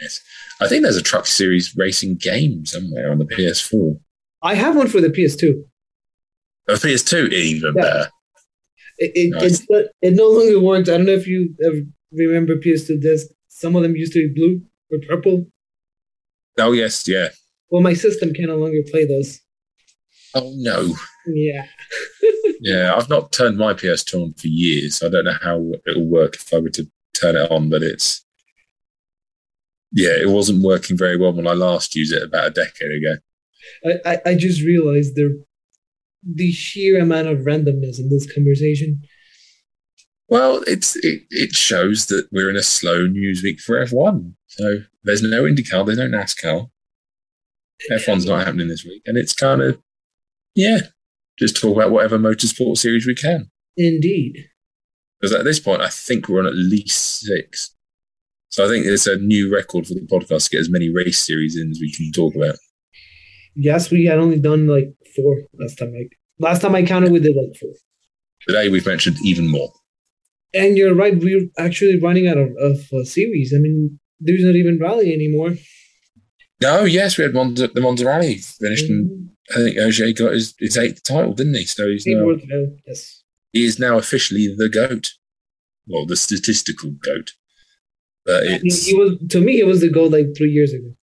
yes. I think there's a truck series racing game somewhere on the PS4. I have one for the PS2. Oh, PS2 even Yeah. better. It it, Nice. not- it no longer works. I don't know if you remember PS2 discs. Some of them used to be blue or purple. Oh yes, yeah. Well, my system can no longer play those. Oh no. Yeah. Yeah, I've not turned my PS2 on for years. I don't know how it'll work if I were to turn it on, but it's yeah, it wasn't working very well when I last used it about a decade ago. I, I, I just realized there the sheer amount of randomness in this conversation. Well, it's it, it shows that we're in a slow news week for F1. So there's no IndyCar, there's no NASCAR. F1's not happening this week, and it's kind of yeah, just talk about whatever motorsport series we can. Indeed. Because at this point, I think we're on at least six. So I think it's a new record for the podcast to get as many race series in as we can talk about. Yes, we had only done like four last time. I last time I counted, we did like four. Today we've mentioned even more. And you're right, we're actually running out of, of uh, series. I mean, there's not even rally anymore. No, yes, we had Monza, the Monza Rally finished, and I think Ogier got his, his eighth title, didn't he? So he's now, yes. he is now officially the goat. Well, the statistical goat. But it's, he was to me. It was the goat like three years ago.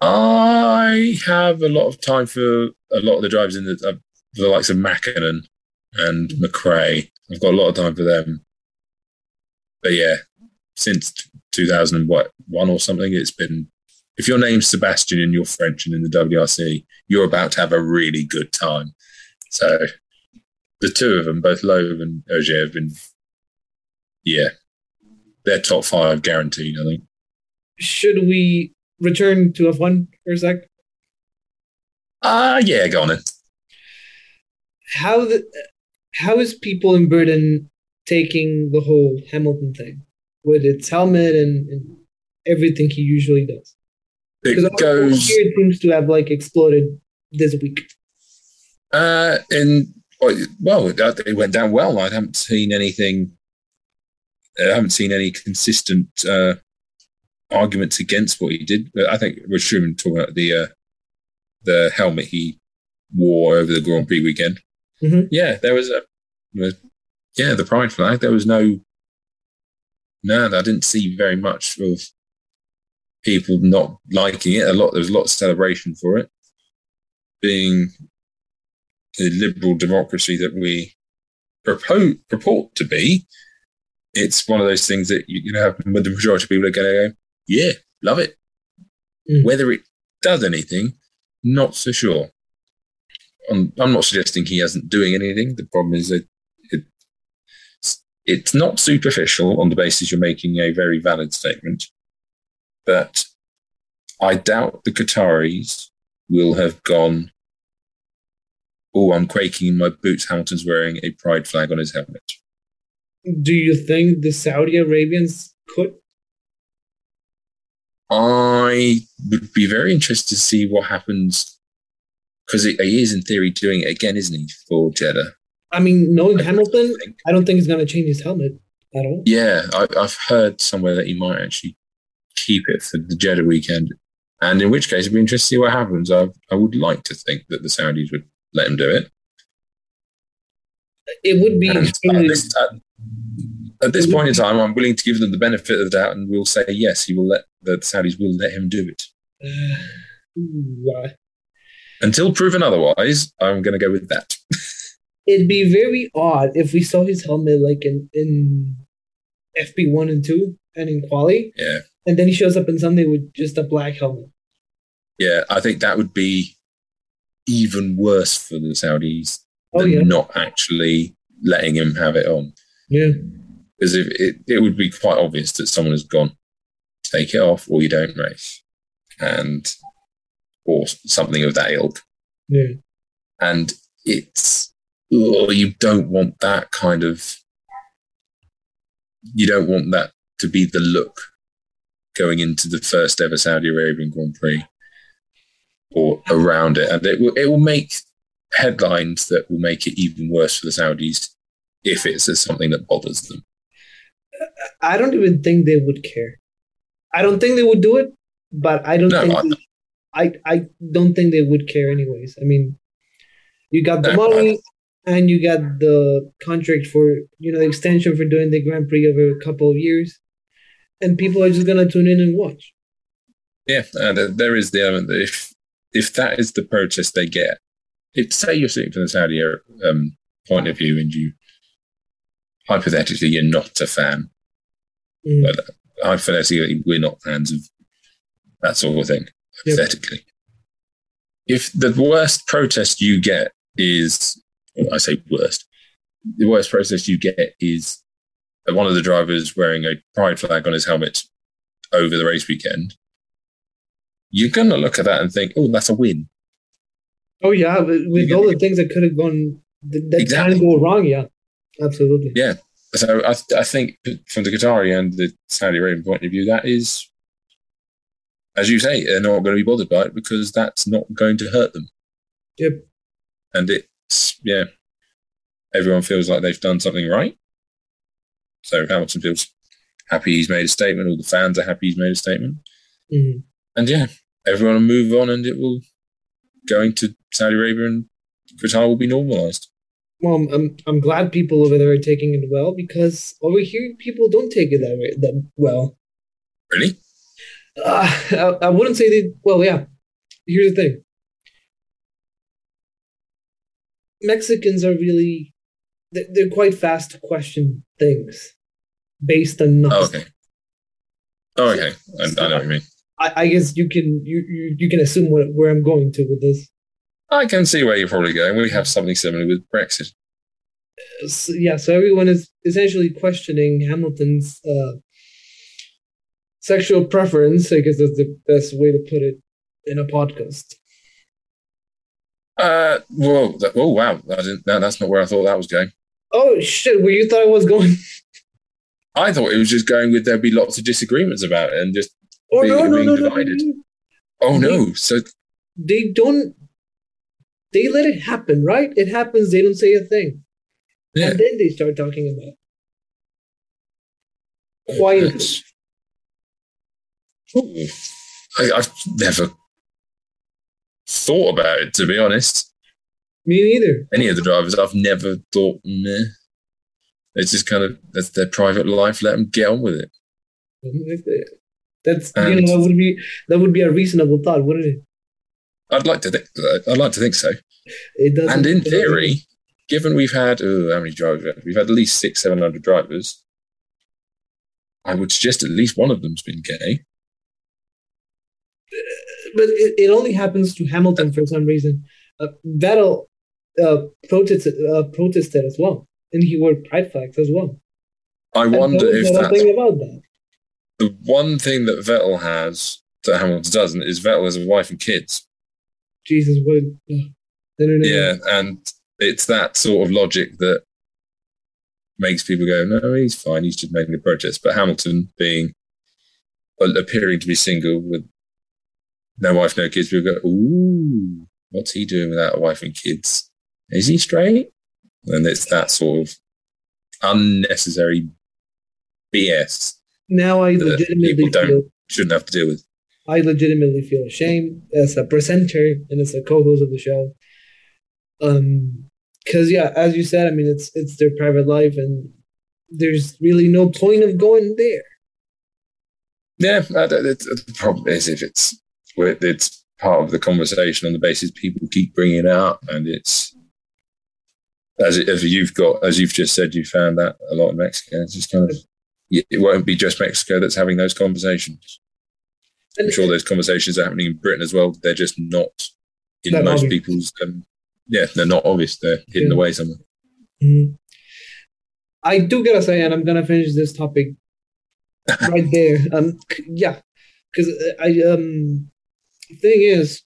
I have a lot of time for a lot of the drivers in the, uh, the likes of Mäkinen and McRae. I've got a lot of time for them. But yeah, since 2001 or something, it's been. If your name's Sebastian and you're French and in the WRC, you're about to have a really good time. So the two of them, both Loeb and Ogier, have been, yeah, they're top five guaranteed, I think. Should we return to F1 for a sec? Ah, yeah, go on then. How the how is people in Britain taking the whole Hamilton thing with its helmet and, and everything he usually does? Because It goes. here it seems to have like exploded this week. Uh, in well, it went down well. I haven't seen anything. I haven't seen any consistent uh, arguments against what he did. But I think was Schumann talking about the uh, the helmet he wore over the Grand Prix weekend. Mhm. Yeah, there was a yeah the pride flag. There was no no. I didn't see very much of people not liking it. A lot. There was a lot of celebration for it being the liberal democracy that we propose, purport to be, it's one of those things that you, you know, the majority of people are going to go, yeah, love it. Mm. Whether it does anything, not so sure. I'm, I'm not suggesting he hasn't doing anything. The problem is that it's not superficial on the basis you're making a very valid statement, but I doubt the Qataris will have gone oh, I'm quaking in my boots. Hamilton's wearing a pride flag on his helmet. Do you think the Saudi Arabians could? I would be very interested to see what happens because he is, in theory, doing it again, isn't he, for Jeddah? I mean, knowing I Hamilton, think. I don't think he's going to change his helmet at all. Yeah, I, I've heard somewhere that he might actually keep it for the Jeddah weekend. And in which case, it'd be interesting to see what happens. I, I would like to think that the Saudis would let him do it. It would be at this, at, at this point in time, I'm willing to give them the benefit of the doubt, and we'll say yes, he will let the Saudis will let him do it. Uh, Until proven otherwise, I'm going to go with that. it'd be very odd if we saw his helmet like in in FP one and two and in quali, Yeah, and then he shows up in Sunday with just a black helmet. yeah, I think that would be even worse for the Saudis Oh than yeah, not actually letting him have it on. yeah. Because if it, it would be quite obvious that someone has gone, take it off or you don't race, and or something of that ilk. Yeah. and it's you don't want that kind of you don't want that to be the look going into the first ever Saudi Arabian Grand Prix or around it, and it will it will make headlines that will make it even worse for the Saudis if it's something that bothers them. I don't even think they would care. I don't think they would do it, but I don't No, think I- they- I I don't think they would care anyways. I mean, you got the No, money and you got the contract for you know the extension for doing the Grand Prix over a couple of years, and people are just gonna tune in and watch. Yeah, and uh, there is the element that if if that is the protest they get, if say you're sitting from the Saudi um, point of view and you hypothetically you're not a fan, Mm. but hypothetically we're not fans of that sort of thing. Yep. Hypothetically, if the worst protest you get is, I say worst, the worst process you get is one of the drivers wearing a pride flag on his helmet over the race weekend you're going to look at that and think, oh, that's a win. Oh yeah, with, all the things that could have gone that, Exactly. can go wrong, yeah, absolutely. Yeah. So I, I think from the Qatari and the Saudi Arabian point of view, that is, as you say, they're not going to be bothered by it because that's not going to hurt them. Yep. And it's, yeah, everyone feels like they've done something right. So Hamilton feels happy he's made a statement. All the fans are happy he's made a statement. Mhm. and yeah, everyone will move on, and it will going to Saudi Arabia and Qatar will be normalized. Well, I'm, I'm, I'm glad people over there are taking it well because over here people don't take it that way that well. Really? Uh, I, I wouldn't say they. Well, yeah. Here's the thing. Mexicans are really they're quite fast to question things based on nothing. Oh, okay. Oh, okay. I, I, know what you mean. I, I guess you can you, you, you can assume what, where I'm going to with this. I can see where you're probably going. We have something similar with Brexit. So, yeah, so everyone is essentially questioning Hamilton's uh, sexual preference. I guess that's the best way to put it in a podcast. Uh, well, that, oh wow, I didn't, no, that's not where I thought that was going. Oh shit, where you thought it was going? I thought it was just going with there'd be lots of disagreements about it and just oh, being, no, no, being no, divided. Oh no, so they don't. They let it happen, right? It happens. They don't say a thing, yeah. and then they start talking about it. quietly. I, I've never thought about it, to be honest. Me neither. Any of the drivers, I've never thought, meh. It's just kind of, that's their private life. Let them get on with it. That's, and you know, that would be, that would be a reasonable thought, wouldn't it? I'd like to think, I'd like to think so. It does And in theory, given we've had, oh, how many drivers? We've had at least six, 700 drivers. I would suggest at least one of them's been gay but it, it only happens to Hamilton for some reason. Uh, Vettel uh, protested uh, protested as well, and he wore pride flags as well. I wonder if that's about that. The one thing that Vettel has that Hamilton doesn't is Vettel has a wife and kids. Jesus, what? Uh, yeah, and it's that sort of logic that makes people go, "No, he's fine. He's just making a protest." But Hamilton, being appearing to be single with no wife, no kids, people go, ooh, what's he doing without a wife and kids? Is he straight? And it's that sort of unnecessary BS. Now I legitimately feel, shouldn't have to deal with. I legitimately feel ashamed as a presenter and as a co-host of the show. Um, because yeah, as you said, I mean, it's it's their private life, and there's really no point of going there. Yeah, the problem is if it's it's part of the conversation on the basis people keep bringing it out, and it's as as you've got as you've just said, you found that a lot in Mexico. It's just kind of it won't be just Mexico that's having those conversations. I'm sure those conversations are happening in Britain as well. They're just not in most obvious. people's. Um, yeah, they're not obvious. They're hidden yeah. away somewhere. Mm-hmm. I do gotta say, and I'm gonna finish this topic right there. Um, yeah, because I um the thing is,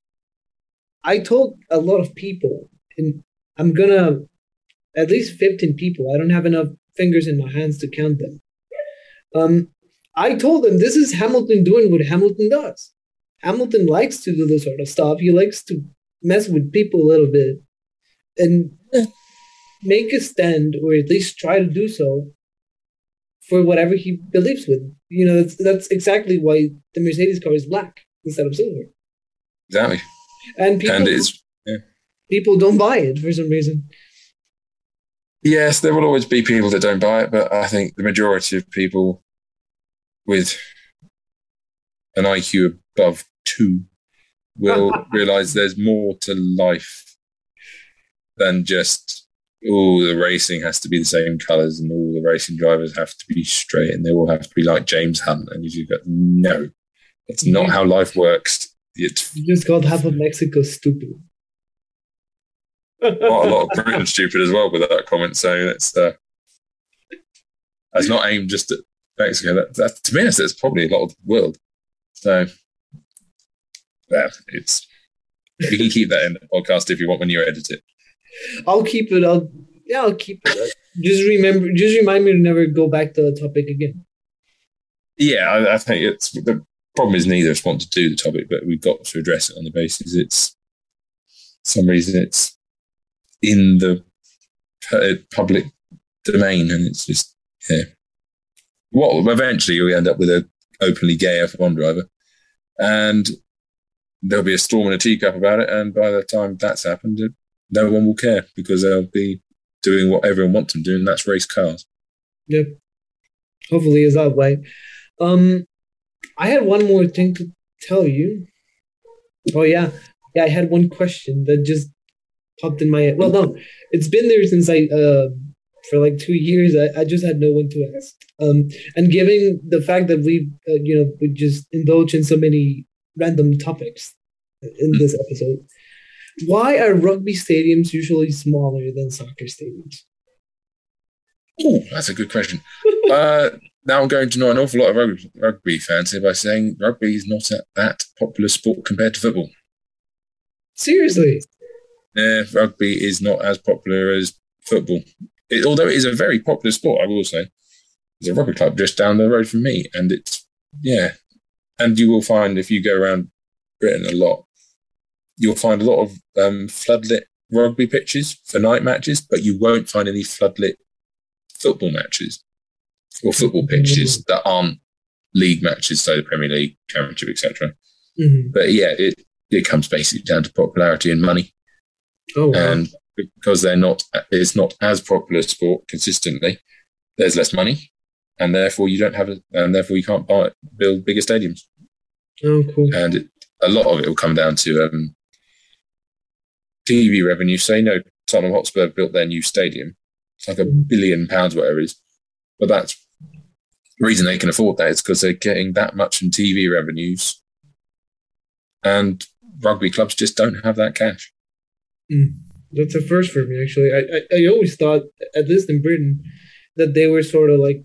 I told a lot of people, and I'm gonna at least 15 people. I don't have enough fingers in my hands to count them. Um, I told them this is Hamilton doing what Hamilton does. Hamilton likes to do this sort of stuff. He likes to mess with people a little bit and make a stand, or at least try to do so, for whatever he believes with. You know, that's, that's exactly why the Mercedes car is black instead of silver. Exactly. And people, and it's, yeah. people don't buy it for some reason. Yes, there will always be people that don't buy it, but I think the majority of people with an IQ above two will realize there's more to life than just oh the racing has to be the same colors and all the racing drivers have to be straight and they all have to be like James Hunt and you just go no that's not how life works it's you just called half of Mexico stupid. a lot of Britain stupid as well with that comment. So it's uh, it's not aimed just at Mexico. That, that to me, it's probably a lot of the world. So yeah, it's you can keep that in the podcast if you want when you edit it. I'll keep it. I'll yeah, I'll keep it. Just remember, just remind me to never go back to the topic again. Yeah, I, I think it's the problem is neither of us want to do the topic, but we've got to address it on the basis it's some reason it's in the public domain, and it's just yeah. What eventually we end up with a openly gay F1 driver, and there'll be a storm in a teacup about it. And by the time that's happened, no one will care because they'll be doing what everyone wants them to do, and that's race cars. Yep. Hopefully, is that way. Um, I had one more thing to tell you. Oh yeah, yeah. I had one question that just popped in my head. Well, no, it's been there since I uh for like two years. I, I just had no one to ask. Um, and given the fact that we uh, you know we just indulge in so many random topics in this episode, why are rugby stadiums usually smaller than soccer stadiums? Oh, that's a good question. uh, now I'm going to know an awful lot of rugby, fans here by saying rugby is not a, that popular sport compared to football. Seriously? Yeah, rugby is not as popular as football. It, although it is a very popular sport, I will say. There's a rugby club just down the road from me, and it's yeah. And you will find if you go around Britain a lot, you'll find a lot of um, floodlit rugby pitches for night matches, but you won't find any floodlit football matches or football pitches mm-hmm. that aren't league matches, so the Premier League, Championship, etc. Mm-hmm. But yeah, it it comes basically down to popularity and money. Oh, wow. and because they're not, it's not as popular sport consistently. There's less money, and therefore you don't have, a, and therefore you can't buy build bigger stadiums. Oh, cool. And it, a lot of it will come down to um, TV revenue. Say, you know, Tottenham Hotspur built their new stadium. It's like a mm-hmm. billion pounds, whatever it is. But that's the reason they can afford that is because they're getting that much in TV revenues, and rugby clubs just don't have that cash. Mm, that's a first for me, actually. I, I, I always thought, at least in Britain, that they were sort of like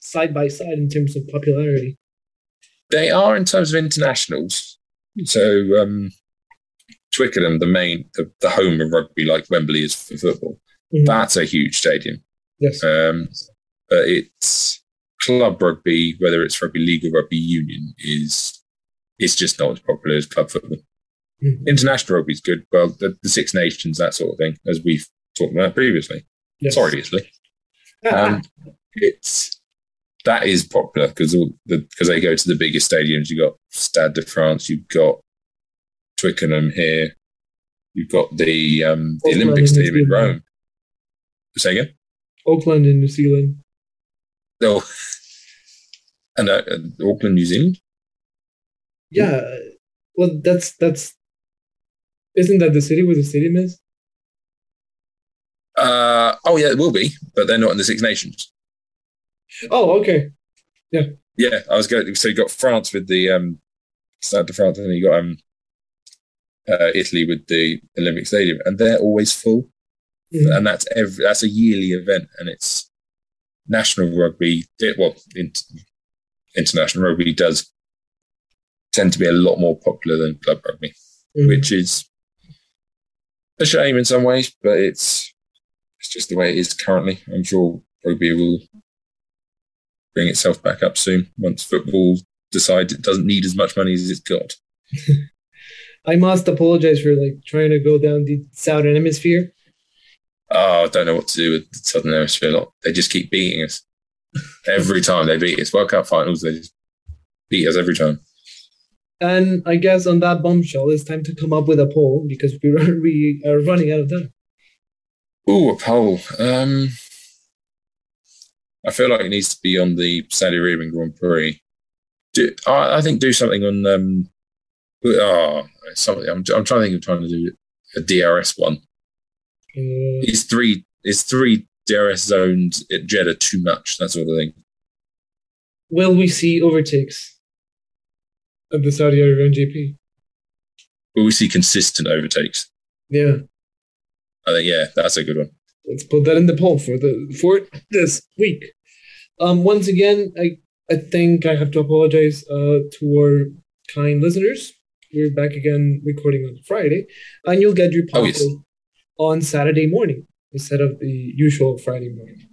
side by side in terms of popularity. They are in terms of internationals. So um, Twickenham, the main, the, the home of rugby, like Wembley is for football. Mm-hmm. That's a huge stadium. Yes. Um, but it's club rugby, whether it's rugby league or rugby union, is it's just not as popular as club football. Mm-hmm. International rugby is good. Well, the, the, Six Nations, that sort of thing, as we've talked about previously. Yes. Sorry, Italy. um, it's that is popular because all the because they go to the biggest stadiums. You have got Stade de France. You've got Twickenham here. You've got the um, the Olympic Stadium in Rome. Say again. Auckland in New Zealand. No, and uh, Auckland, New Zealand. Yeah, well, that's that's. Isn't that the city where the stadium is? Uh oh yeah, it will be, but they're not in the Six Nations. Oh okay, yeah. Yeah, I was going. So you got France with the um, Stade de France, and you got um, uh, Italy with the Olympic Stadium, and they're always full. Mm-hmm. And that's every that's a yearly event, and it's national rugby. Well, international rugby does tend to be a lot more popular than club rugby, mm-hmm. which is a shame in some ways, but it's it's just the way it is currently. I'm sure rugby will bring itself back up soon once football decides it doesn't need as much money as it's got. I must apologize for like trying to go down the southern hemisphere. Oh, I don't know what to do with the southern hemisphere. Lot. They just keep beating us every time they beat us. World Cup finals, they just beat us every time. And I guess on that bombshell, it's time to come up with a poll because we are, we are running out of time. Oh, a poll. Um, I feel like it needs to be on the Saudi Arabian Grand Prix. Do, I, I think do something on um, Oh, something. I'm, I'm trying to think of trying to do a DRS one. Mm. Is three is three DRS zones at Jeddah too much? That sort of thing. Will we see overtakes of the Saudi Arabian GP? Will we see consistent overtakes? Yeah. I think yeah, that's a good one. Let's put that in the poll for the for this week. Um, once again, I I think I have to apologize uh, to our kind listeners we're back again recording on Friday, and you'll get your podcast oh, yes. On Saturday morning instead of the usual Friday morning.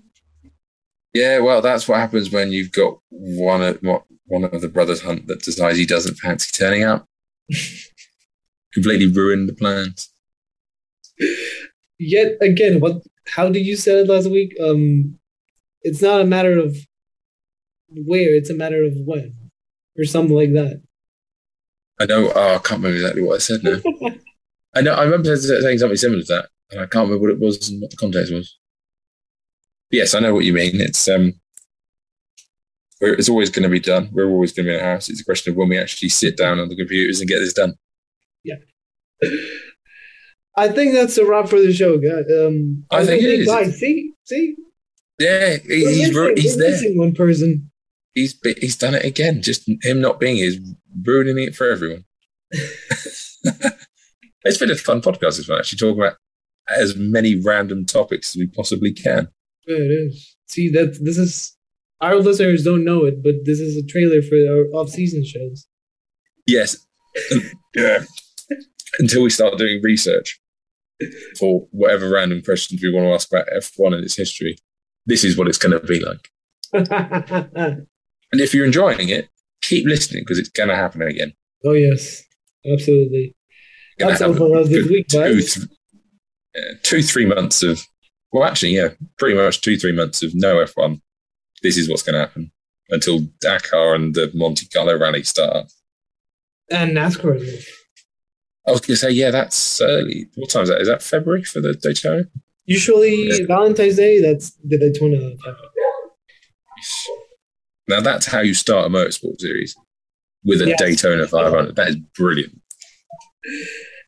Yeah, well, that's what happens when you've got one of one of the brothers hunt that decides he doesn't fancy turning up. Completely ruined the plans. Yet again, what? How did you say it last week? Um, it's not a matter of where; it's a matter of when, or something like that. I know. Oh, I can't remember exactly what I said now. I know. I remember saying something similar to that, and I can't remember what it was and what the context was. But yes, I know what you mean. It's um, it's always going to be done. We're always going to be in a house. It's a question of when we actually sit down on the computers and get this done. Yeah. I think that's a wrap for the show, guys. Um, I think it is. Guys, see, see. Yeah, he's he's, missing- we're there. missing one person. He's he's done it again. Just him not being here is ruining it for everyone. it's been a fun podcast. This one actually talking about as many random topics as we possibly can. It is. See that this is our listeners don't know it, but this is a trailer for our off-season shows. Yes. yeah. Until we start doing research for whatever random questions we want to ask about F1 and its history, this is what it's going to be like. And if you're enjoying it, keep listening because it's going to happen again. oh yes, absolutely. That's all for us this week, two, guys. uh, two, three months of, well, actually, yeah, pretty much two, three months of no F1. This is what's going to happen until Dakar and the Monte Carlo rally start. And NASCAR. I was going to say, yeah, that's early. What time is that? Is that February for the Daytona? Usually Yeah. Valentine's Day. That's the Daytona. Now that's how you start a motorsport series with a Yes. Daytona 500. That is brilliant.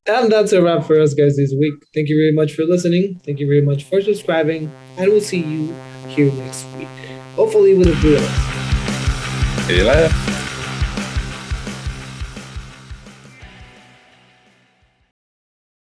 And that's a wrap for us, guys, this week. Thank you very much for listening. Thank you very much for subscribing, and we'll see you here next week. Hopefully with a blue. See you later.